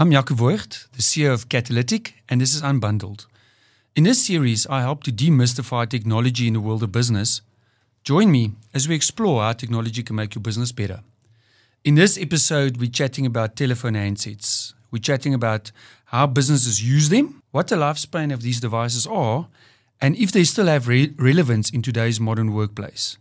I'm Jaco Voigt, the CEO of Catalytic, and this is Unbundled. In this series, I help to demystify technology in the world of business. Join me as we explore how technology can make your business better. In this episode, we're chatting about telephone handsets. We're chatting about how businesses use them, what the lifespan of these devices are, and if they still have re- relevance in today's modern workplace.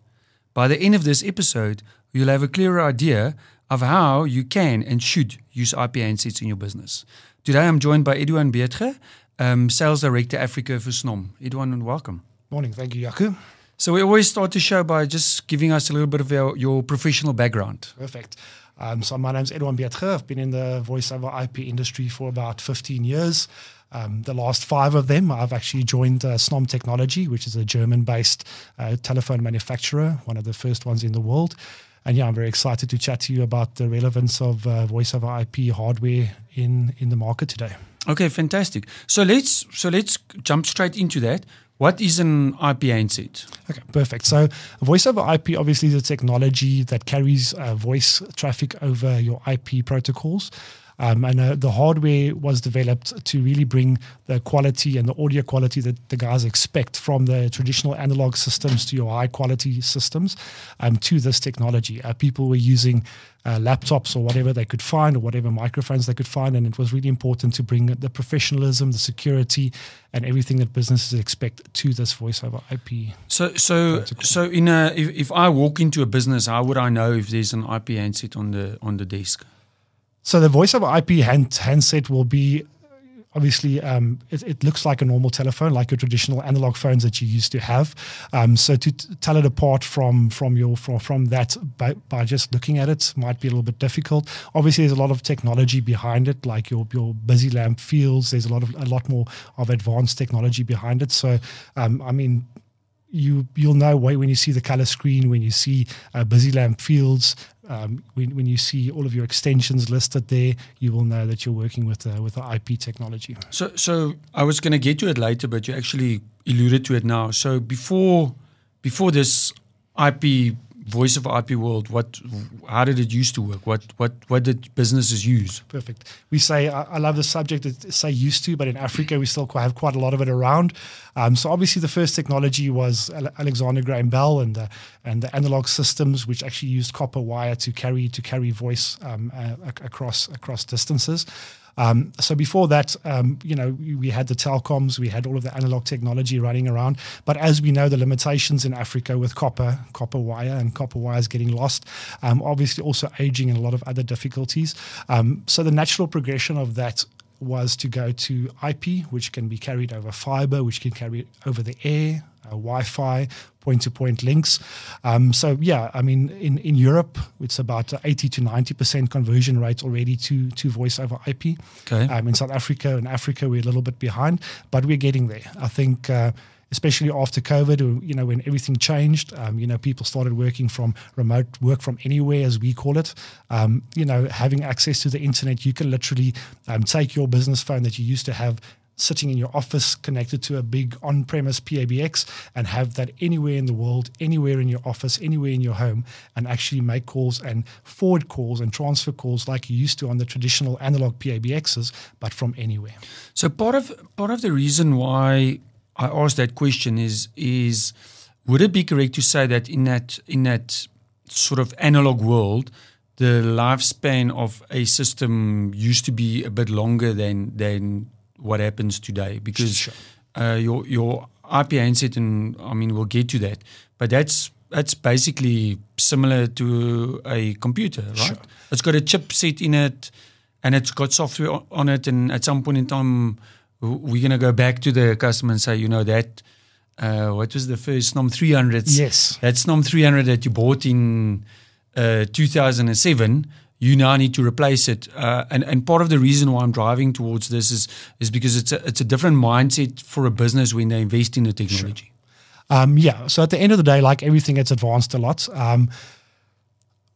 By the end of this episode, you'll have a clearer idea of how you can and should use IP handsets in your business. Today, I'm joined by Eduan Beetge, um, Sales Director Africa for Snom. Eduan, welcome. Morning. Thank you, Jaco. So we always start the show by just giving us a little bit of your, your professional background. Perfect. Um, so my name's Eduan Beetge. I've been in the voice over IP industry for about 15 years. Um, the last five of them, I've actually joined uh, Snom Technology, which is a German-based uh, telephone manufacturer, one of the first ones in the world. And yeah, I'm very excited to chat to you about the relevance of uh, voice over IP hardware in in the market today. Okay, fantastic. So let's so let's jump straight into that. What is an IP handset? Okay, perfect. So, voice over IP obviously is a technology that carries uh, voice traffic over your IP protocols. Um, and uh, the hardware was developed to really bring the quality and the audio quality that the guys expect from the traditional analog systems to your high quality systems um, to this technology. Uh, people were using uh, laptops or whatever they could find or whatever microphones they could find. And it was really important to bring the professionalism, the security, and everything that businesses expect to this voice over IP. So, so, so in a, if, if I walk into a business, how would I know if there's an IP handset on the on the desk? So the voice over IP hand, handset will be obviously um, it, it, looks like a normal telephone, like your traditional analog phones that you used to have. Um, so to t- tell it apart from from your from, from that by, by, just looking at it might be a little bit difficult. Obviously, there's a lot of technology behind it, like your your busy lamp fields. There's a lot of a lot more of advanced technology behind it. So um, I mean you you'll know when you see the color screen, when you see uh, busy lamp fields, um, when, when you see all of your extensions listed there, you will know that you're working with uh, with the IP technology. So, so I was going to get to it later, but you actually alluded to it now. So before before this IP voice of IP world, what, how did it used to work? What, what, what did businesses use? Perfect. We say, I, I love the subject that say used to, but in Africa we still have quite a lot of it around. Um, so obviously the first technology was Alexander Graham Bell and the, and the analog systems, which actually used copper wire to carry to carry voice um, uh, across across distances. Um, so before that, um, you know, we had the telecoms, we had all of the analog technology running around. But as we know, the limitations in Africa with copper, copper wire, and copper wires getting lost, um, obviously also aging and a lot of other difficulties. Um, so the natural progression of that was to go to IP, which can be carried over fiber, which can carry over the air, uh, Wi-Fi, point-to-point links. Um, so yeah, I mean, in, in Europe, it's about 80 to 90 percent conversion rate already to to voice over IP. Okay. Um, in South Africa and Africa, we're a little bit behind, but we're getting there. I think. Uh, especially after COVID, you know, when everything changed, um, you know, people started working from remote work from anywhere, as we call it. Um, you know, having access to the internet, you can literally um, take your business phone that you used to have sitting in your office connected to a big on premise PABX and have that anywhere in the world, anywhere in your office, anywhere in your home, and actually make calls and forward calls and transfer calls like you used to on the traditional analog PABXs, but from anywhere. So part of part of the reason why I asked that question is is would it be correct to say that in that in that sort of analog world the lifespan of a system used to be a bit longer than than what happens today because sure. uh, your your IP handset and I mean we'll get to that, but that's that's basically similar to a computer, right? Sure. It's got a chipset in it, and it's got software on it, and at some point in time, we're gonna go back to the customer and say, you know that. Uh, what was the first Snom 300? Yes. That Snom 300 that you bought in uh, 2007 you now need to replace it. Uh, and and part of the reason why I'm driving towards this is is because it's a it's a different mindset for a business when they invest in the technology. Sure. Um, yeah. So at the end of the day, like everything, it's advanced a lot. Um,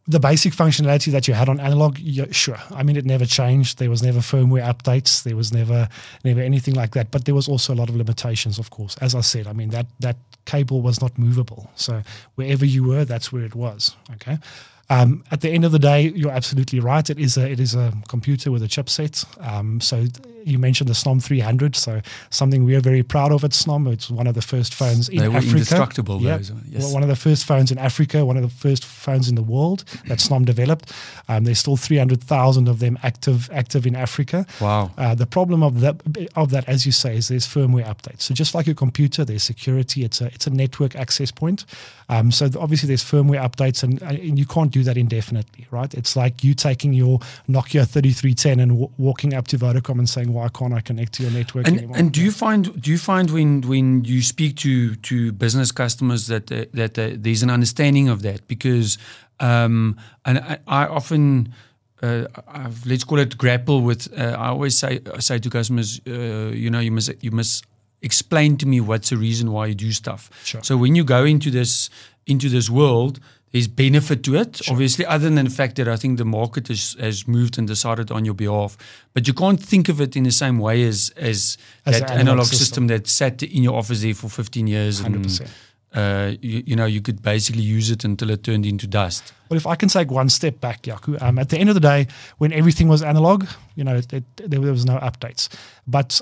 the basic functionality that you had on analog, yeah, sure. I mean, it never changed. There was never firmware updates. There was never never anything like that. But there was also a lot of limitations, of course. As I said, I mean that that cable was not movable. So wherever you were, that's where it was. Okay. Um, at the end of the day, you're absolutely right. It is a it is a computer with a chipset. Um, so you mentioned the Snom 300, so something we are very proud of at Snom. It's one of the first phones in Africa. they were Africa. indestructible. Yeah, those, yes. one of the first phones in Africa, one of the first phones in the world that Snom developed. Um, there's still 300,000 of them active active in Africa. Wow. Uh, the problem of that of that, as you say, is there's firmware updates. So just like your computer, there's security. It's a it's a network access point. Um, so obviously there's firmware updates, and, and you can't do that indefinitely, right? It's like you taking your Nokia 3310 and w- walking up to Vodacom and saying, "Why can't I connect to your network And, anymore?" and do you find do you find when when you speak to to business customers that uh, that uh, there's an understanding of that because um, and I, I often uh, I've, let's call it grapple with uh, I always say I say to customers uh, you know you must you must explain to me what's the reason why you do stuff Sure. so when you go into this into this world there's benefit to it obviously other than the fact that I think the market has, has moved and decided on your behalf but you can't think of it in the same way as as, As that analog, analog system. system. that sat in your office there for 15 years and 100%. uh, you, you know you could basically use it until it turned into dust Well, if I can take one step back, Jaco, um, at the end of the day, when everything was analog, you know, it, it, there, there was no updates. But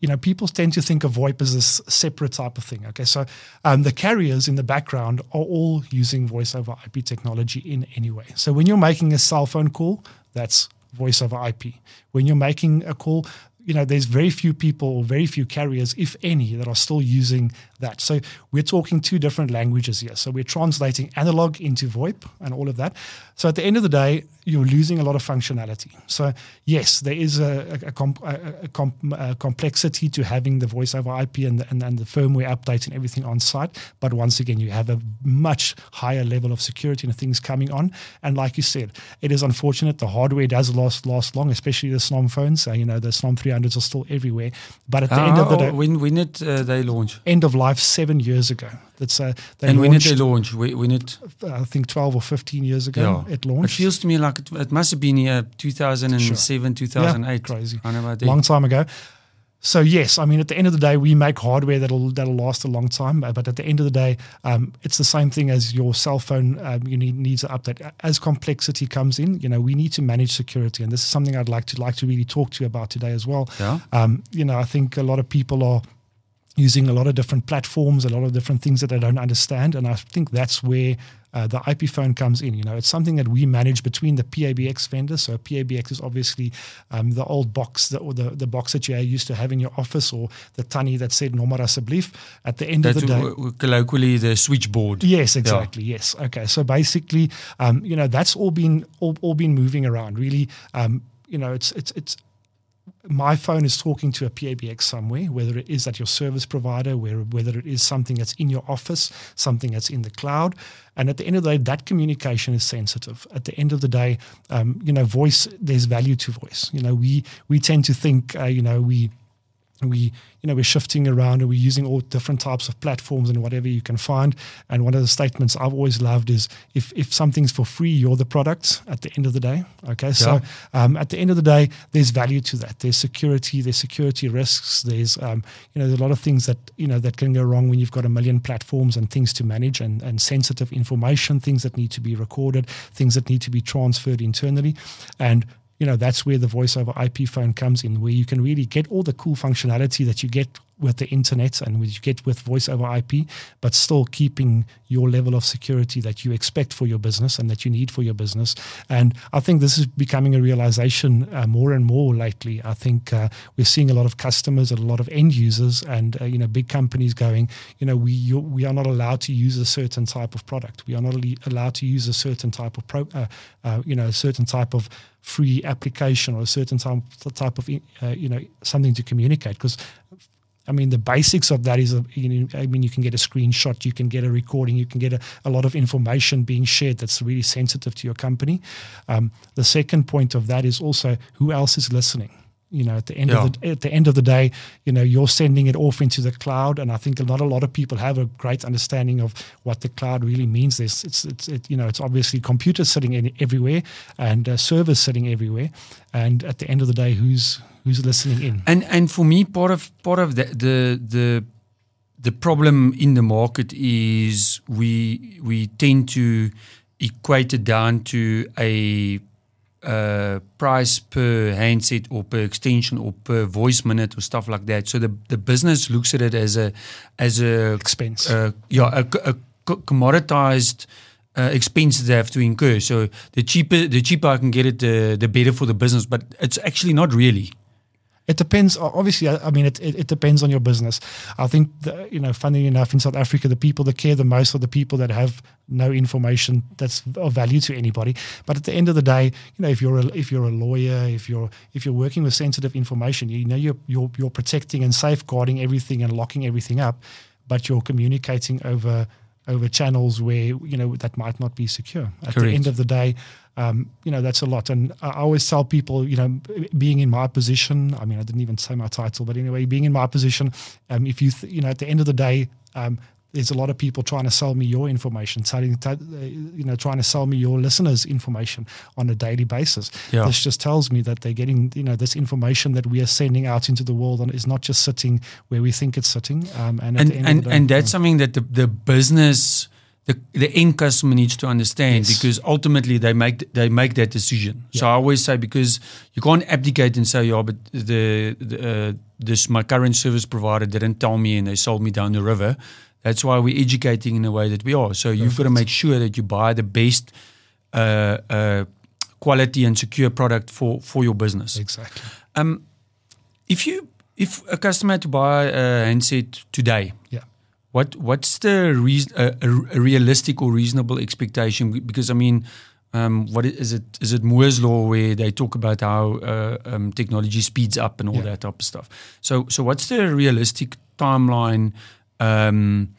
you know, people tend to think of VoIP as this separate type of thing. Okay, so um, the carriers in the background are all using voice over IP technology in any way. So when you're making a cell phone call, that's voice over IP. When you're making a call, you know, there's very few people or very few carriers, if any, that are still using that. So we're talking two different languages here. So we're translating analog into VoIP and all of that. So at the end of the day, you're losing a lot of functionality. So yes, there is a, a, a, comp, a, a, comp, complexity to having the voice over IP and the, and, and the firmware updates and everything on site. But once again, you have a much higher level of security and things coming on. And like you said, it is unfortunate. The hardware does last last long, especially the Snom phones. Uh, you know, the Snom 300s are still everywhere. But at the end of the Ah, day, when when did uh, they launch end of life seven years ago. That's uh, they and when did launched, they launch when, when it I think 12 or 15 years ago. yeah It launched. it launched. feels to me like it, it must have been here 2007 2008 crazy. around about there. long time ago. So yes, I mean, at the end of the day, we make hardware that'll that'll last a long time. But at the end of the day, um, it's the same thing as your cell phone. Um, you need needs an update as complexity comes in. You know, we need to manage security, and this is something I'd like to like to really talk to you about today as well. Yeah. Um, you know, I think a lot of people are using a lot of different platforms, a lot of different things that they don't understand, and I think that's where uh, the IP phone comes in. You know, it's something that we manage between the PABX vendors. So PABX is obviously um, the old box that, or the, the box that you used to have in your office, or the tunny that said "Nomar asseblief." At the end that of the day, w- colloquially the switchboard Yes, exactly. Yes. Okay. So basically, um, you know, that's all been all, all been moving around. Really, um, you know, it's it's it's my phone is talking to a PABX somewhere, whether it is at your service provider, where, whether it is something that's in your office, something that's in the cloud. And at the end of the day, that communication is sensitive. At the end of the day, um, you know, voice, there's value to voice. You know, we we tend to think, uh, you know, we we you know we're shifting around and we're using all different types of platforms and whatever you can find. And one of the statements i've always loved is if if something's for free you're the product at the end of the day. Okay so um, at the end of the day there's value to that. There's security there's security risks there's um, you know there's a lot of things that you know that can go wrong when you've got a million platforms and things to manage and, and sensitive information things that need to be recorded things that need to be transferred internally. And you know that's where the voice over IP phone comes in, where you can really get all the cool functionality that you get with the internet and what you get with voice over IP, but still keeping your level of security that you expect for your business and that you need for your business. And I think this is becoming a realization uh, more and more lately. I think uh, we're seeing a lot of customers and a lot of end users and uh, you know big companies going, you know, we we are not allowed to use a certain type of product. We are not allowed to use a certain type of pro, uh, uh, you know, a certain type of free application or a certain type, type of uh, you know something to communicate because I mean, the basics of that is, a, you know, I mean, you can get a screenshot, you can get a recording, you can get a, a lot of information being shared that's really sensitive to your company. Um, the second point of that is also who else is listening. You know, at the end Yeah. of the at the end of the day, you know, you're sending it off into the cloud, and I think not a lot of people have a great understanding of what the cloud really means. There's, it's, it's, it, you know, it's obviously computers sitting in everywhere and uh, servers sitting everywhere, and at the end of the day, who's who's listening in? And and for me, part of part of the the the, the problem in the market is we we tend to equate it down to a uh, price per handset or per extension or per voice minute or stuff like that. So the the business looks at it as a as a expense. Uh, yeah, a, a commoditized uh, expenses they have to incur. So the cheaper the cheaper I can get it, the the better for the business. But it's actually not really. It depends. Obviously, I mean, it, it, it, depends on your business. I think, the, you know, funny enough, in South Africa, the people that care the most are the people that have no information that's of value to anybody. But at the end of the day, you know, if you're a, if you're a lawyer, if you're if you're working with sensitive information, you know, you're you're, you're protecting and safeguarding everything and locking everything up, but you're communicating over over channels where you know that might not be secure. At Correct. the end of the day, um, you know that's a lot. And I always tell people, you know, being in my position. I mean, I didn't even say my title, but anyway, being in my position, um, if you th- you know, at the end of the day, um, there's a lot of people trying to sell me your information, telling, you know, trying to sell me your listeners' information on a daily basis. Yeah. This just tells me that they're getting, you know, this information that we are sending out into the world and is not just sitting where we think it's sitting. Um, and and and, day, and, that's something that the, the business. The, the end customer needs to understand yes. because ultimately they make they make that decision. Yeah. So I always say because you can't abdicate and say, yeah, but the, the uh, this my current service provider didn't tell me and they sold me down the river that's why we're educating in the way that we are. So Perfect. you've got to make sure that you buy the best uh, uh, quality and secure product for, for your business. Exactly. Um, if you if a customer had to buy a handset today, yeah. What what's the reason a, a realistic or reasonable expectation? Because I mean, um, what is it? Is it Moore's law where they talk about how uh, um, technology speeds up and all yeah. that type of stuff? So so what's the realistic timeline um,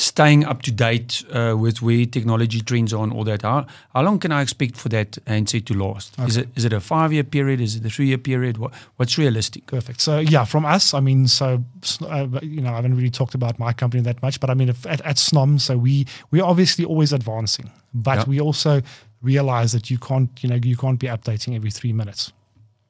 staying up to date uh, with where technology trends are and all that. How, how long can I expect for that handset to last? Okay. Is it is it a five year period? Is it a three year period? What, what's realistic? Perfect. So yeah, from us, I mean, so uh, you know, I haven't really talked about my company that much, but I mean, at, at Snom, so we we're obviously always advancing, but we also realize that you can't you know you can't be updating every three minutes.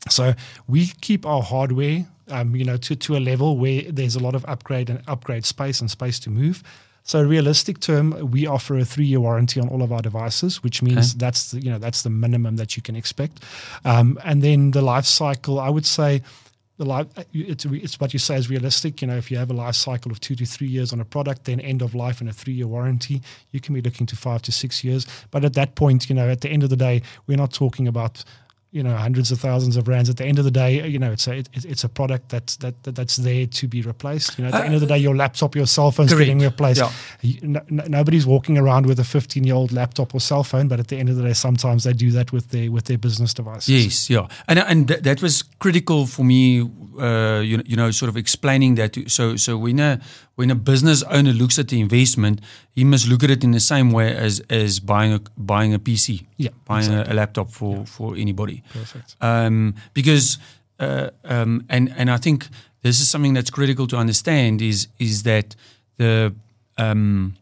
So we keep our hardware um, you know, to, to a level where there's a lot of upgrade and upgrade space and space to move. So, realistic term, we offer a three-year warranty on all of our devices, which means okay. that's the, you know that's the minimum that you can expect. Um, and then the life cycle, I would say, the life it's, it's what you say is realistic. You know, if you have a life cycle of two to three years on a product, then end of life and a three-year warranty, you can be looking to five to six years. But at that point, you know, at the end of the day, we're not talking about you know hundreds of thousands of rands. At the end of the day, you know it's a it, it's a product that's that, that, that's there to be replaced. You know, at the uh, end of the day, your laptop, your cell phone's correct. getting replaced. Yeah. No, nobody's walking around with a 15 year old laptop or cell phone, but at the end of the day, sometimes they do that with their with their business devices. Yes, yeah, and and th- that was critical for me. Uh, you you know, sort of explaining that. To, so so when a when a business owner looks at the investment, he must look at it in the same way as as buying a buying a PC, yeah, buying exactly. a, a, laptop for yeah. for anybody. Perfect. Um, because uh, um, and and I think this is something that's critical to understand is is that the um,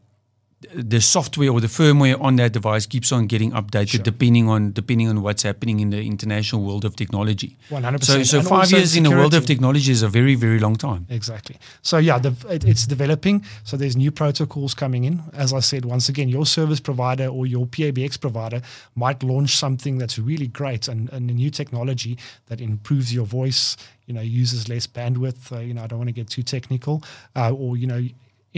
the software or the firmware on that device keeps on getting updated sure. depending on depending on what's happening in the international world of technology. One hundred percent. So, so five years security. in the world of technology is a very very long time. Exactly. So yeah, the, it, it's developing. So there's new protocols coming in. As I said, once again, your service provider or your PABX provider might launch something that's really great and, and a new technology that improves your voice. You know, uses less bandwidth. Uh, you know, I don't want to get too technical, uh, or you know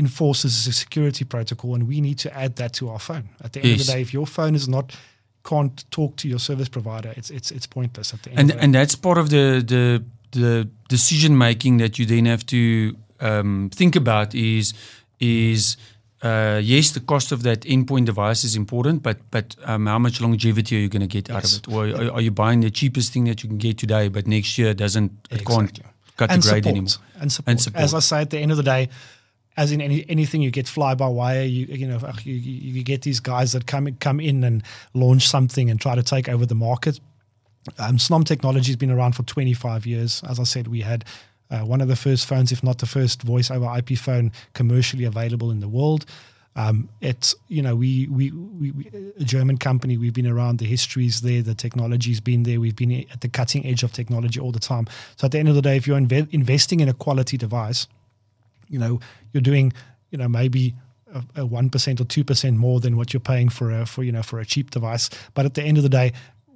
enforces a security protocol, and we need to add that to our phone. At the end yes. of the day, if your phone is not can't talk to your service provider, it's it's it's pointless at the end. And and that's part of the the the decision making that you then have to um, think about is is. Uh, yes, the cost of that endpoint device is important, but but um, how much longevity are you going to get yes. out of it? Or are, are, you buying the cheapest thing that you can get today, but next year it doesn't it exactly. can't cut and the grade support. anymore? And support. and support. As I say, at the end of the day, as in any, anything you get fly by wire you you know you, you get these guys that come come in and launch something and try to take over the market. Um, Snom technology has been around for 25 years. As I said we had uh, one of the first phones if not the first voice over IP phone commercially available in the world. Um, it's you know we, we we, we a German company we've been around the history's there the technology's been there we've been at the cutting edge of technology all the time. So at the end of the day if you're inve- investing in a quality device you know, you're doing, you know, maybe a one percent or two percent more than what you're paying for a for you know for a cheap device. But at the end of the day,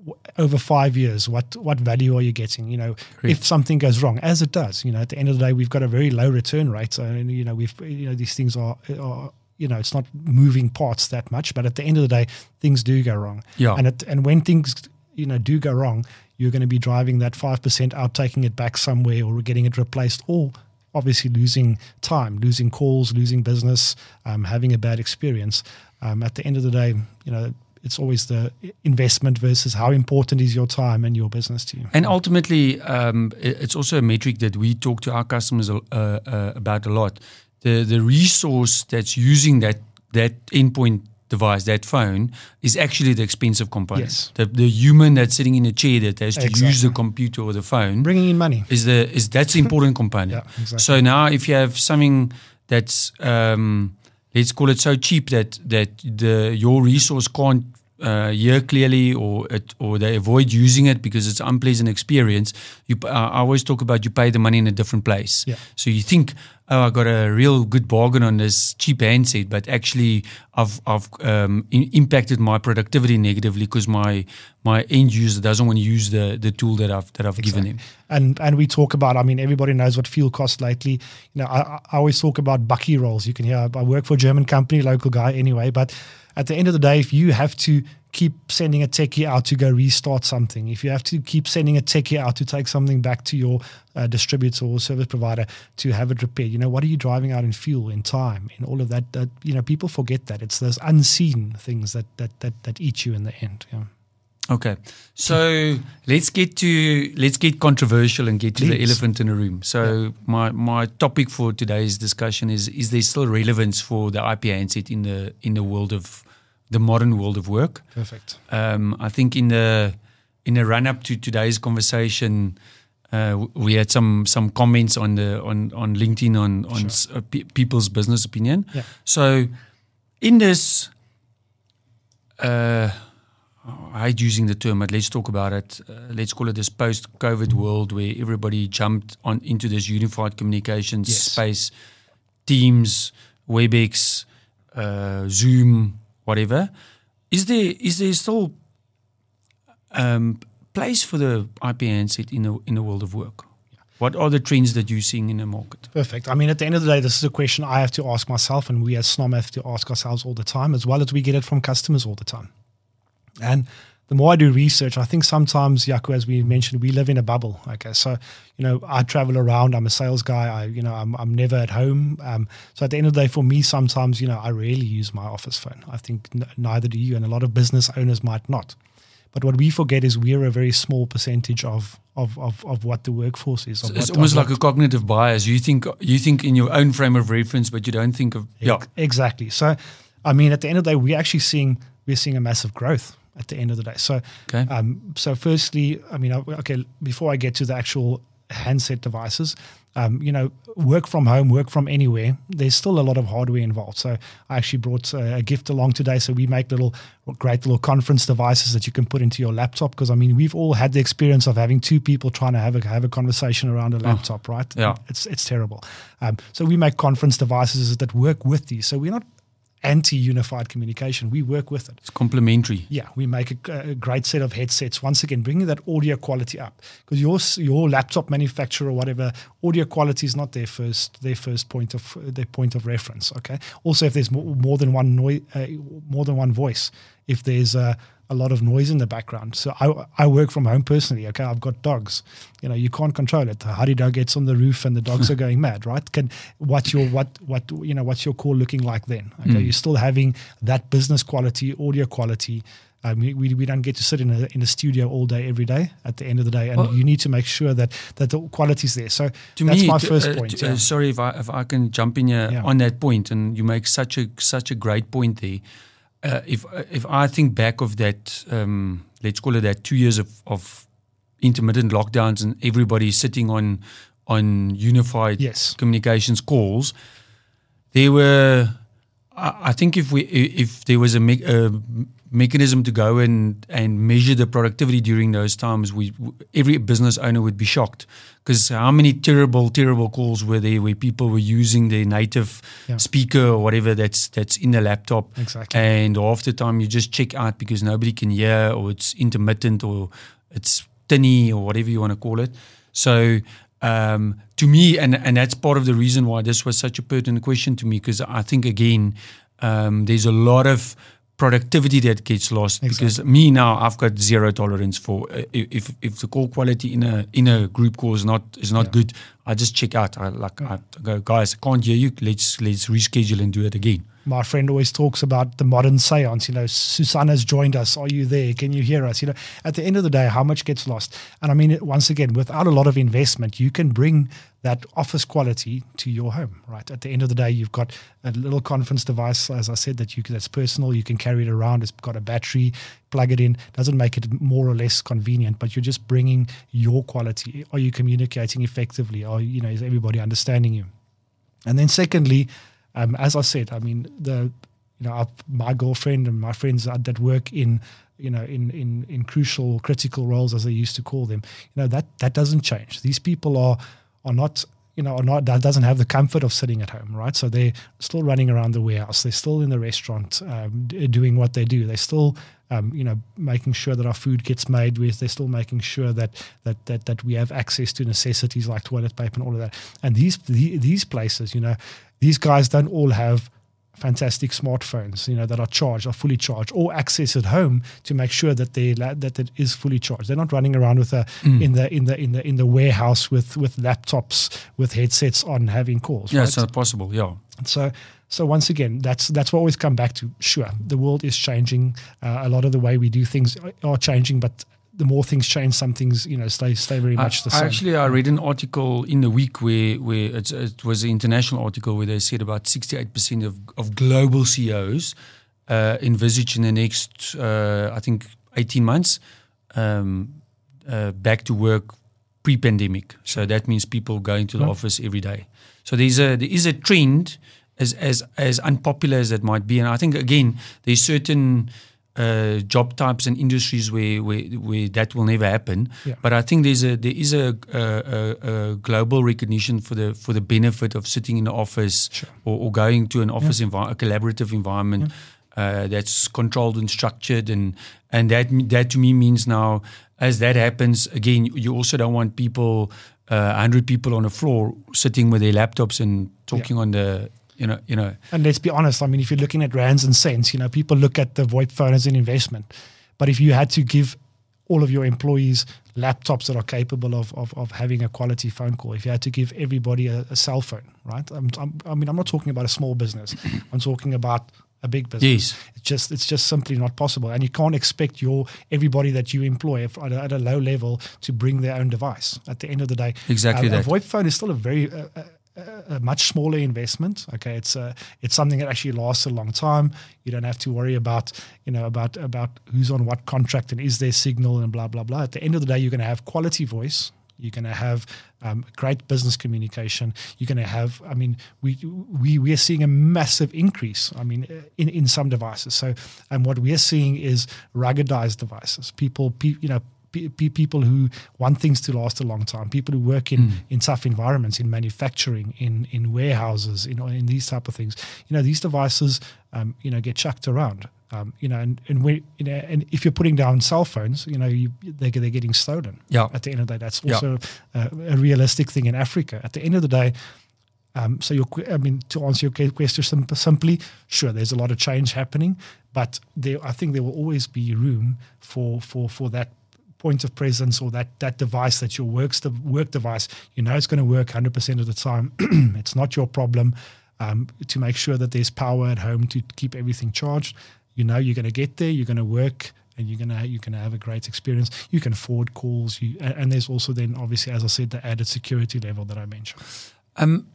w- over five years, what what value are you getting? You know, if something goes wrong, as it does, you know, at the end of the day, we've got a very low return rate, uh, and you know, we've you know these things are. are you know, it's not moving parts that much, but at the end of the day, things do go wrong. Yeah. And it, and when things you know do go wrong, you're going to be driving that five percent out, taking it back somewhere, or getting it replaced, or obviously losing time, losing calls, losing business, um, having a bad experience. Um, at the end of the day, you know, it's always the investment versus how important is your time and your business to you. And ultimately, um, it's also a metric that we talk to our customers uh, uh, about a lot. The the resource that's using that that endpoint device, that phone, is actually the expensive component. Yes. The the human that's sitting in a chair that has to use the computer or the phone Bringing in money. is the is that's the important component. Yeah, exactly. So now, if you have something that's um, let's call it so cheap that that the your resource can't uh, hear clearly, or it, or they avoid using it because it's unpleasant experience. You, uh, I always talk about you pay the money in a different place. Yeah. So you think, oh, I got a real good bargain on this cheap handset, but actually, I've I've um, in, impacted my productivity negatively because my my end user doesn't want to use the the tool that I've that I've given him. and and we talk about. I mean, everybody knows what fuel costs lately. You know, I, I I always talk about bakkie rolls. You can hear I work for a German company, local guy anyway. But at the end of the day, if you have to keep sending a techie out to go restart something, if you have to keep sending a techie out to take something back to your uh, distributor or service provider to have it repaired, you know, what are you driving out in fuel, in time, in all of that? That you know, people forget that it's those unseen things that that that that eat you in the end. Yeah. Okay, so let's get to let's get controversial and get to the elephant in the room. So my my topic for today's discussion is: Is there still relevance for the IP handset in the in the world of the modern world of work? Perfect. Um, I think in the in the run up to today's conversation, uh, we had some some comments on the on on LinkedIn on on Sure. uh, pe- people's business opinion. Yeah. So in this, uh, I hate using the term, but let's talk about it. Uh, let's call it this post-COVID world where everybody jumped on into this unified communications Yes. space, Teams, WebEx, uh, Zoom, whatever. Is there is there still um, place for the IPN handset in the in the world of work? What are the trends that you're seeing in the market? Perfect. I mean, at the end of the day, this is a question I have to ask myself, and we as SNOM have to ask ourselves all the time, as well as we get it from customers all the time. And the more I do research, I think sometimes, Jaco, as we mentioned, we live in a bubble. Okay, so you know, I travel around. I'm a sales guy. I, you know, I'm, I'm never at home. Um, so at the end of the day, for me, sometimes, you know, I rarely use my office phone. I think n- neither do you, and a lot of business owners might not. But what we forget is we're a very small percentage of of of, of what the workforce is. It's what- almost like what- a cognitive bias. You think you think in your own frame of reference, but you don't think of yeah. Ex- Exactly. So, I mean, at the end of the day, we're actually seeing we're seeing a massive growth at the end of the day. So, Okay. um, so firstly, I mean, okay, before I get to the actual handset devices, um, you know, work from home, work from anywhere. There's still a lot of hardware involved. So I actually brought uh, a gift along today. So we make little great little conference devices that you can put into your laptop. Because I mean, we've all had the experience of having two people trying to have a have a conversation around a laptop, right? Yeah. it's it's terrible. Um, so we make conference devices that work with these. So we're not anti-unified communication. We work with it. It's complementary. Yeah, we make a, a great set of headsets. Once again, bringing that audio quality up because your your laptop manufacturer or whatever, audio quality is not their first their first point of their point of reference. Okay. Also, if there's more, more than one noise, uh, more than one voice, if there's a a lot of noise in the background. So I, I work from home personally. Okay, I've got dogs. You know, you can't control it. The Hadeda gets on the roof and the dogs are going mad, right? Can what's your what what you know what's your call looking like then? Okay, you're still having that business quality, audio quality. Um, we, we we don't get to sit in a in a studio all day every day. At the end of the day, and Well- you need to make sure that that the quality's there. So To that's me, my first uh, point. to- yeah. uh, sorry if I if I can jump in here Yeah. on that point, and you make such a such a great point there. Uh, if if I think back of that, um, let's call it that two years of, of intermittent lockdowns and everybody sitting on on unified Yes. communications calls, there were. I I think if we if there was a, a mechanism to go and and measure the productivity during those times, we every business owner would be shocked because how many terrible terrible calls were there where people were using their native Yeah. speaker or whatever that's that's in the laptop, Exactly. and half the time you just check out because nobody can hear or it's intermittent or it's tinny or whatever you want to call it. So um, to me, and and that's part of the reason why this was such a pertinent question to me because I think again um, there's a lot of productivity that gets lost. Because me now I've got zero tolerance for uh, if if the call quality in a in a group call is not is not Yeah. good I just check out. I like I go guys I can't hear you. Let's let's reschedule and do it again my friend always talks about the modern seance. You know, Susanna's joined us. Are you there? Can you hear us? You know, at the end of the day, how much gets lost? And I mean, once again, without a lot of investment, you can bring that office quality to your home. Right. At the end of the day, you've got a little conference device, as I said, that you that's personal. You can carry it around. It's got a battery. Plug it in. Doesn't make it more or less convenient, but you're just bringing your quality. Are you communicating effectively? Are you know is everybody understanding you? And then secondly, um, as I said, I mean the you know my girlfriend and my friends that work in you know in in in crucial critical roles as they used to call them. You know that that doesn't change. These people are are not you know are not that doesn't have the comfort of sitting at home, right? So they're still running around the warehouse. They're still in the restaurant um, d- doing what they do. They're still um, you know, making sure that our food gets made with. They're still making sure that that that that we have access to necessities like toilet paper and all of that. And these the, these places, you know, these guys don't all have fantastic smartphones, you know, that are charged, are fully charged, or access at home to make sure that they that it is fully charged. They're not running around with a in the in the in the in the warehouse with with laptops with headsets on having calls. yeah right? it's not possible yeah So, so once again, that's that's what we always come back to. Sure, the world is changing. Uh, a lot of the way we do things are changing, but the more things change, some things you know stay stay very much I, the same. Actually, I read an article in the week where where it's, it was an international article where they said about sixty eight percent of of global CEOs uh, envisage in the next uh, I think eighteen months um, uh, back to work pre pandemic. So that means people going to the office every day. So there's a there is a trend as as as unpopular as that might be, and I think again there's certain uh, job types and industries where, where where that will never happen. Yeah. But I think there's a there is a, a, a, global recognition for the for the benefit of sitting in the office Sure. or, or going to an office envi- a collaborative environment uh, that's controlled and structured, and and that that to me means now as that happens again, you also don't want people. Uh, hundred people on the floor sitting with their laptops and talking on the, you know, you know, And let's be honest, I mean, if you're looking at rands and cents, you know, people look at the VoIP phone as an investment. But if you had to give all of your employees laptops that are capable of, of, of having a quality phone call, if you had to give everybody a, a cell phone, right? I'm, I'm, I mean, I'm not talking about a small business. I'm talking about a big business. Yes. It's just it's just simply not possible, and you can't expect your everybody that you employ at a, at a low level to bring their own device. At the end of the day, Exactly uh, that. A VoIP phone is still a very uh, a much smaller investment. Okay, it's a, it's something that actually lasts a long time. You don't have to worry about you know about about who's on what contract and is there signal and blah blah blah. At the end of the day, you're going to have quality voice. You're going to have um, great business communication. You're going to have. I mean, we we we are seeing a massive increase. I mean, uh, in in some devices. So, and what we are seeing is ruggedized devices. People, pe- you know, pe- people who want things to last a long time, people who work in, in tough environments, in manufacturing, in in warehouses, you know, in these type of things. You know, these devices, um, you know, get chucked around. Um, you know, and and, we, you know, and if you're putting down cell phones, you know, you, they, they're getting stolen. Yeah. At the end of the day, that's also uh, a realistic thing in Africa. At the end of the day, um, so your, I mean, to answer your question sim- simply, sure, there's a lot of change happening, but there, I think there will always be room for for for that point of presence or that that device that your works the work device. You know, it's going to work 100% of the time. it's not your problem. Um, to make sure that there's power at home to keep everything charged. You know, you're going to get there. You're going to work. And you're gonna you're gonna have a great experience. You can forward calls. You and, there's also then obviously, as I said, the added security level that I mentioned. Um,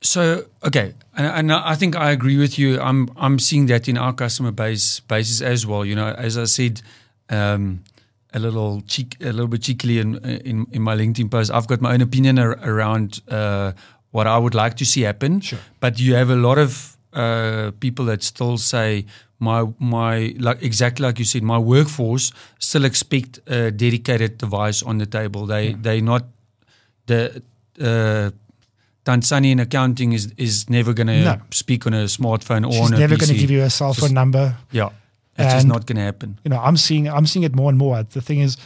so okay, and, and I think I agree with you. I'm I'm seeing that in our customer base basis as well. You know, as I said, um, a little cheek, a little bit cheekily in, in in my LinkedIn post, I've got my own opinion ar- around uh, what I would like to see happen. Sure. But you have a lot of uh, people that still say my my like exactly like you said, my workforce still expect a dedicated device on the table. They Hmm. they not the uh, Tanzanian accounting is is never going to No. speak on a smartphone or She's on a never going to give you a cell phone Just- number. yeah, it's just not going to happen. you know, I'm seeing I'm seeing it more and more. The thing is,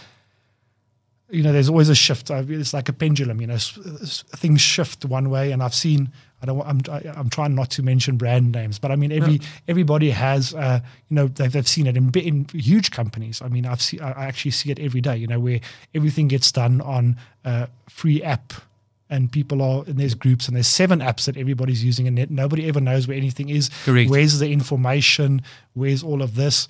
you know, there's always a shift. It's like a pendulum. You know, things shift one way, and I've seen. I don't. I'm. I'm trying not to mention brand names, but I mean, every everybody has. Uh, you know, they've, they've seen it in in huge companies. I mean, I've seen. I I actually see it every day. You know, where everything gets done on a free app. And people are, and there's groups, and there's seven apps that everybody's using, and nobody ever knows where anything is. Correct. Where's the information? Where's all of this?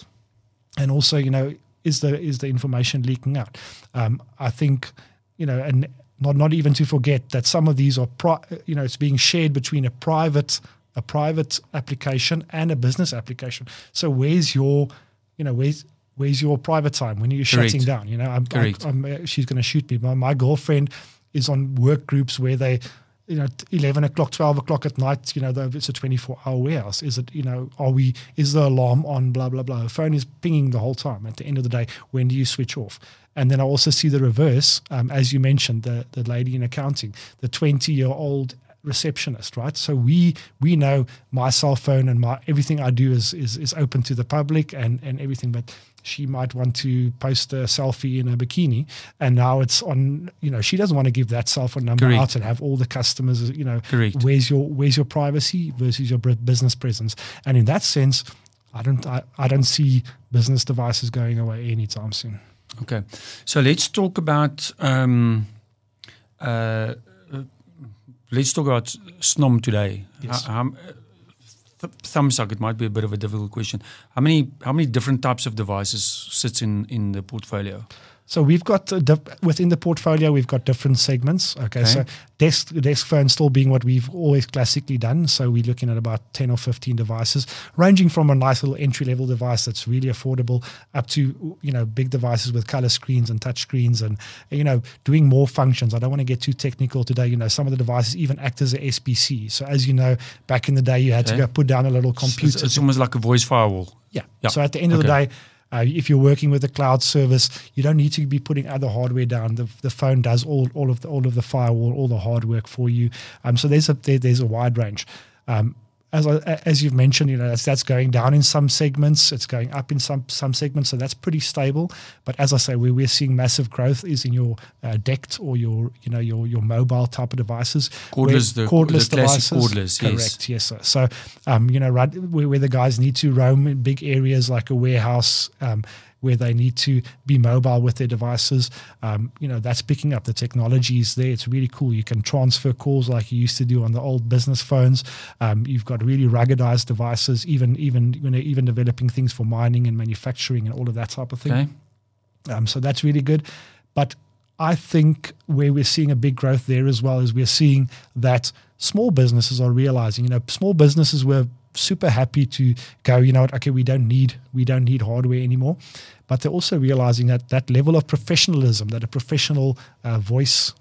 and also you know is the is the information leaking out um, i think you know and not not even to forget that some of these are pri- you know it's being shared between a private a private application and a business application so where's your you know where's where's your private time when are you Correct. shutting down you know i'm, Correct. I, am uh, she's going to shoot me my, my girlfriend is on work groups where they you know, t- 11 o'clock, 12 o'clock at night, you know, it's a 24 hour warehouse. Is it, you know, are we, is the alarm on, blah, blah, blah. The phone is pinging the whole time. At the end of the day, when do you switch off? And then I also see the reverse, um, as you mentioned, the, the lady in accounting, the 20 year old receptionist, right? So we we know my cell phone and my everything I do is is, is open to the public and and everything, but she might want to post a selfie in a bikini, and now it's on. You know, she doesn't want to give that cell phone number Correct. out and have all the customers. You know, Correct. where's your where's your privacy versus your business presence? And in that sense, I don't I, I don't see business devices going away anytime soon. Okay, so let's talk about um, uh, uh, let's talk about Snom today. Yes. How- how- th-. It might be a bit of a difficult question. How many how many different types of devices sits in in the portfolio? So we've got uh, dif- within the portfolio, we've got different segments. Okay, Okay. so desk desk phone still being what we've always classically done. So we're looking at about ten or fifteen devices, ranging from a nice little entry level device that's really affordable up to you know big devices with color screens and touch screens and you know doing more functions. I don't want to get too technical today. You know, some of the devices even act as a SBC. So as you know, back in the day, you had Okay. to go put down a little It's, computer. it's almost like a voice firewall. Yeah. Yeah. So at the end of the day, uh, if you're working with a cloud service, you don't need to be putting other hardware down. The, the phone does all, all of the all of the firewall, all the hard work for you. Um, so there's a there, there's a wide range. Um, as as you've mentioned, you know that's, that's going down in some segments. It's going up in some some segments, so that's pretty stable. But as I say, where we're seeing massive growth is in your uh, DECT or your you know your your mobile type of devices. Cordless, the- cordless the devices. cordless, yes. Correct. Yes, sir. So, um, you know, right where, where the guys need to roam in big areas like a warehouse, um, where they need to be mobile with their devices, um, you know, that's picking up. The technology is there. It's really cool. You can transfer calls like you used to do on the old business phones. Um, you've got really ruggedized devices, even even you know, even developing things for mining and manufacturing and all of that type of thing. Okay. Um, so that's really good. But I think where we're seeing a big growth there as well is we're seeing that small businesses are realizing, you know, small businesses were super happy to go, you know what, okay, we don't need we don't need hardware anymore. But they're also realizing that that level of professionalism that a professional uh, voice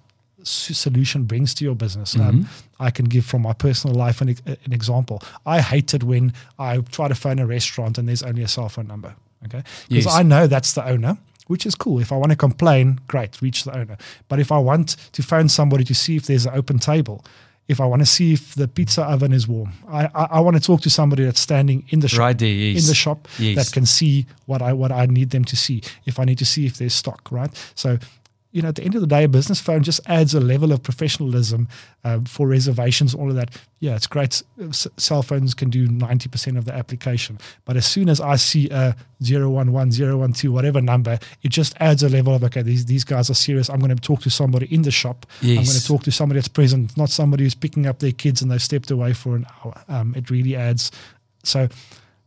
solution brings to your business. Um, I can give from my personal life an, an example. I hate it when I try to phone a restaurant and there's only a cell phone number. Okay, because Yes. I know that's the owner, which is cool. If I want to complain, great, reach the owner. But if I want to phone somebody to see if there's an open table, if I want to see if the pizza oven is warm, I, I, I want to talk to somebody that's standing in the shop, Right there, yes. in the shop Yes. that can see what I what I need them to see. If I need to see if there's stock, right? So. You know, at the end of the day, a business phone just adds a level of professionalism um, for reservations, all of that. Yeah, it's great. S- cell phones can do 90% of the application. But as soon as I see a 011, 012, whatever number, it just adds a level of, okay, these, these guys are serious. I'm going to talk to somebody in the shop. I'm going to talk to somebody that's present, not somebody who's picking up their kids and they've stepped away for an hour. Um, it really adds. So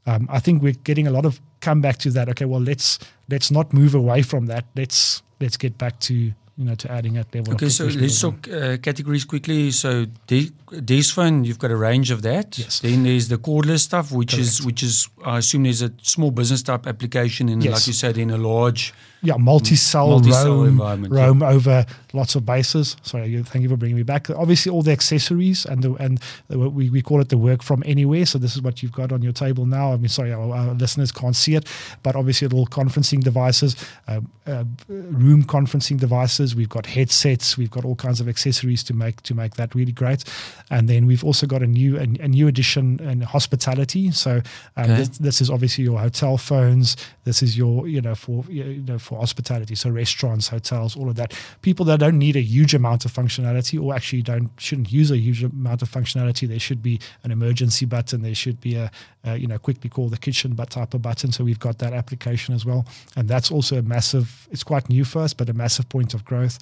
um, I think we're getting a lot of comeback to that. Okay, well let's let's not move away from that. Let's let's get back to you know to adding that level. Okay, so let's talk uh, categories quickly. So de- desk phone, you've got a range of that. Yes. Then there's the cordless stuff, which is which is I assume there's a small business type application in, Yes. like you said, in a large yeah, multi-cell, Multi-cell roam, environment, yeah. roam over lots of bases. Sorry, thank you for bringing me back. Obviously, all the accessories and the and the, we, we call it the work from anywhere. So this is what you've got on your table now. I mean, sorry, our, our listeners can't see it, but obviously, little conferencing devices, uh, uh, room conferencing devices. We've got headsets. We've got all kinds of accessories to make to make that really great. And then we've also got a new a, a new addition in hospitality. So um, Okay. this, this is obviously your hotel phones. This is your you know for you know for hospitality. So restaurants, hotels, all of that. People that don't need a huge amount of functionality, or actually don't shouldn't use a huge amount of functionality. There should be an emergency button. There should be a, a you know quickly call the kitchen but type of button. So we've got that application as well, and that's also a massive. It's quite new for us, but a massive point of growth.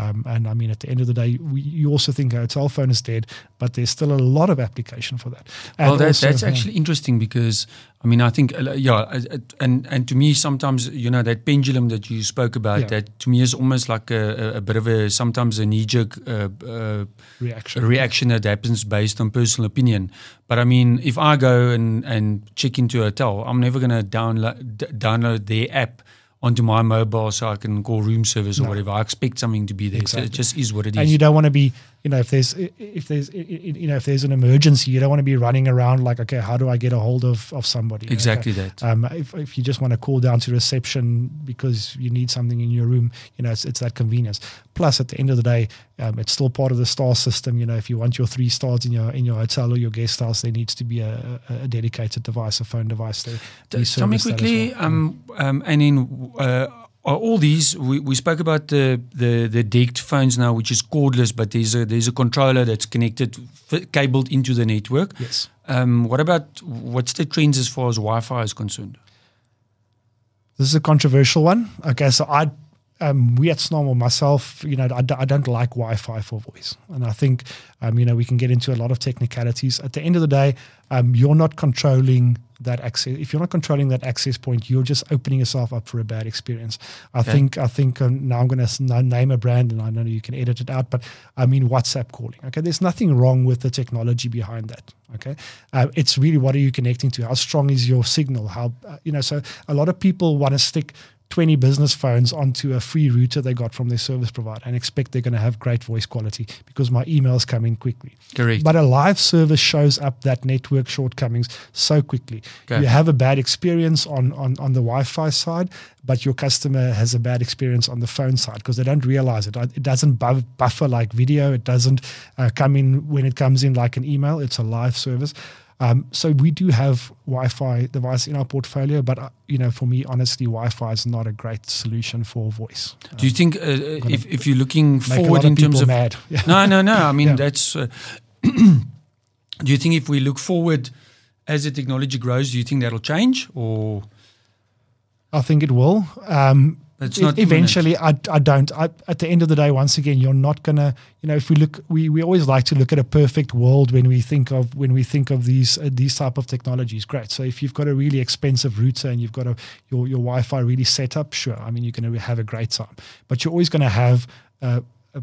Um, and I mean, at the end of the day, we, you also think a hotel phone is dead, but there's still a lot of application for that. And well, that, also- that's yeah. actually interesting because I mean I think uh, yeah, uh, uh, and and to me sometimes you know that pendulum that you spoke about Yeah. that to me is almost like a, a, bit of a sometimes a knee jerk uh, uh, reaction. reaction that happens based on personal opinion. But I mean, if I go and and check into a hotel, I'm never going to download download their app onto my mobile so I can call room service or No. whatever. I expect something to be there. So it just is what it is. and you don't want to be you know if there's if there's you know if there's an emergency you don't want to be running around like okay how do i get a hold of of somebody Okay. exactly that. um, if, if you just want to call down to reception because you need something in your room, you know, it's, it's that convenience. Plus, at the end of the day, um, it's still part of the star system. You know, if you want your three stars in your in your hotel or your guest house, there needs to be a, a, dedicated device, a phone device there. We Tell me service that as quickly, well. um, um, and in uh, are all these we, we spoke about the, the the DECT phones now, which is cordless, but there's a there's a controller that's connected, f- cabled into the network. yes. Um, what about what's the trends as far as Wi-Fi is concerned? This is a controversial one. Okay, so I, um, we at Snom or myself, you know, I, d- I don't like Wi-Fi for voice, and I think, um, you know, we can get into a lot of technicalities. At the end of the day, um, you're not controlling that access. If you're not controlling that access point, you're just opening yourself up for a bad experience. I Okay. think. I think um, now I'm going to name a brand, and I know you can edit it out, but I mean WhatsApp calling. Okay, there's nothing wrong with the technology behind that. Okay, uh, it's really what are you connecting to? How strong is your signal? How uh, you know? So a lot of people want to stick 20 business phones onto a free router they got from their service provider and expect they're going to have great voice quality because my emails come in quickly. Correct. But a live service shows up that network shortcomings so quickly. Okay. You have a bad experience on, on, on the Wi Fi side, but your customer has a bad experience on the phone side because they don't realize it. It doesn't bu- buffer like video, it doesn't uh, come in when it comes in like an email. It's a live service. Um, so we do have Wi-Fi device in our portfolio, but uh, you know, for me, honestly, Wi-Fi is not a great solution for voice. Do you think uh, if if you're looking forward in terms of mad. Yeah. no, no, no. I mean, Yeah. that's. Uh, do you think if we look forward as the technology grows, do you think that'll change or I think it will. Um, It's not eventually. I, I don't. I, at the end of the day, once again, you're not gonna. You know, if we look, we, we always like to look at a perfect world when we think of when we think of these uh, these type of technologies. Great. So if you've got a really expensive router and you've got a your your Wi-Fi really set up, sure. I mean, you're going to have a great time, but you're always going to have. Uh, a,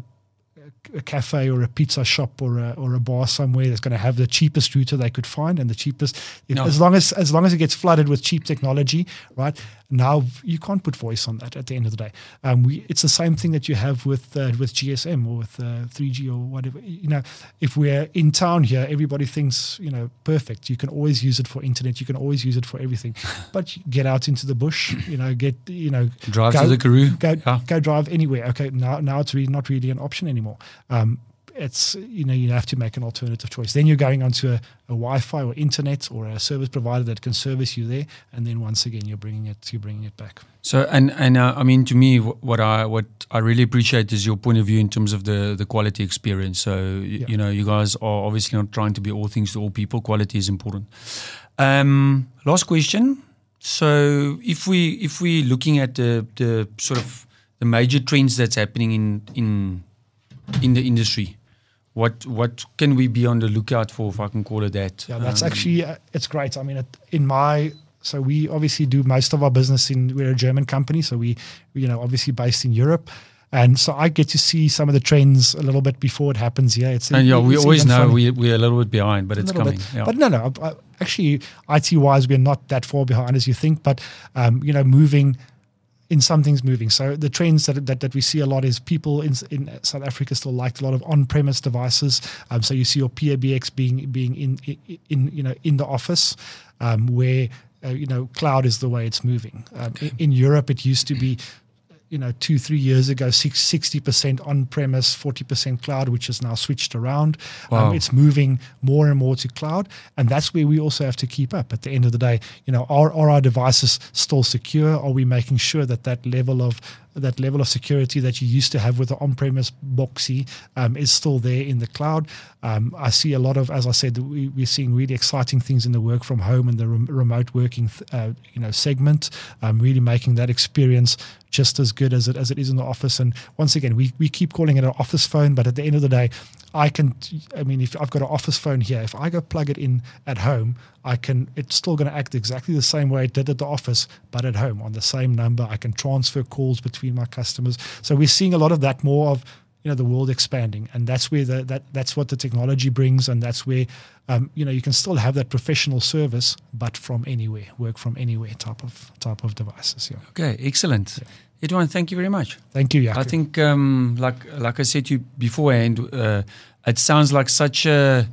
a cafe or a pizza shop or a, or a bar somewhere that's going to have the cheapest router they could find and the cheapest No. as long as as long as it gets flooded with cheap technology right now you can't put voice on that at the end of the day um, we it's the same thing that you have with uh, with GSM or with uh, 3G or whatever you know if we're in town here everybody thinks you know perfect you can always use it for internet you can always use it for everything but get out into the bush you know get you know drive Go- to the Karoo? go Yeah. go drive anywhere. Okay, now now it's really not really an option anymore. Um, it's you know you have to make an alternative choice. Then you're going onto a, a Wi-Fi or internet or a service provider that can service you there, and then once again you're bringing it you're bringing it back. So and and uh, I mean to me what I what I really appreciate is your point of view in terms of the the quality experience. So Yeah. you know you guys are obviously not trying to be all things to all people. Quality is important. Um, last question. So if we if we looking at the the sort of the major trends that's happening in in in the industry, what what can we be on the lookout for if I can call it that? Yeah, that's Um, actually uh, it's great. I mean, it, in my so we obviously do most of our business in we're a German company, so we you know obviously based in Europe. And so I get to see some of the trends a little bit before it happens. Yeah, it's and yeah, we always know funny. we, we're a little bit behind, but a it's coming. Yeah. But no, no. Actually, IT wise, we're not that far behind as you think. But um, you know, moving, in some things moving. So the trends that, that, that we see a lot is people in, in South Africa still like a lot of on-premise devices. Um, so you see your PABX being being in in, in you know in the office um, where uh, you know cloud is the way it's moving. Um, okay. in, in Europe, it used to be you know, two, three years ago, 60% on premise, 40% cloud, which is now switched around. Um, wow. Um, it's moving more and more to cloud. And that's where we also have to keep up. At the end of the day, you know, are, are our devices still secure? Are we making sure that that level of that level of security that you used to have with the on-premise boxy um, is still there in the cloud. Um, I see a lot of, as I said, we, are seeing really exciting things in the work from home and the rem- remote working, uh, you know, segment. Um, really making that experience just as good as it as it is in the office. And once again, we we keep calling it an office phone, but at the end of the day, I can. I mean, if I've got an office phone here, if I go plug it in at home, I can. It's still going to act exactly the same way it did at the office, but at home on the same number. I can transfer calls between my customers. So we're seeing a lot of that more of you know the world expanding, and that's where the, that that's what the technology brings, and that's where um, you know you can still have that professional service, but from anywhere, work from anywhere type of type of devices. Yeah. Okay, excellent. Yeah. Eduan, thank you very much. Thank you. Jaco. I think, um, like like I said to you beforehand, uh, it sounds like such a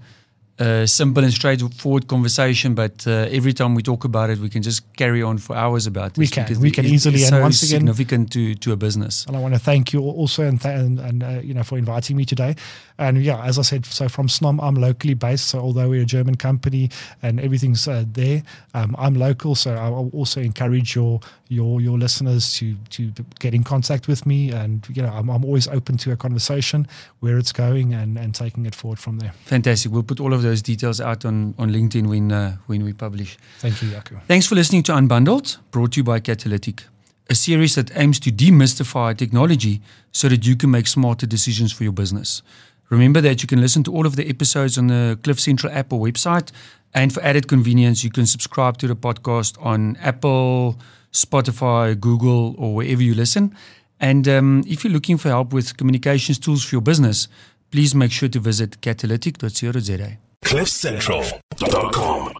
a simple and straightforward conversation, but uh, every time we talk about it, we can just carry on for hours about it. We can, we can easily, and so once again, significant to, to a business. And I want to thank you also and th- and, and uh, you know for inviting me today. And yeah, as I said, so from Snom, I'm locally based. So although we're a German company and everything's uh, there, um, I'm local. So I also encourage your your your listeners to to get in contact with me. And you know, I'm, I'm always open to a conversation where it's going and, and taking it forward from there. Fantastic. We'll put all of those details out on, on LinkedIn when uh, when we publish. Thank you, Jaco. Thanks for listening to Unbundled, brought to you by Catalytic, a series that aims to demystify technology so that you can make smarter decisions for your business. Remember that you can listen to all of the episodes on the Cliff Central app or website. And for added convenience, you can subscribe to the podcast on Apple, Spotify, Google, or wherever you listen. And um, if you're looking for help with communications tools for your business, please make sure to visit catalytic.co.za. CliffCentral.com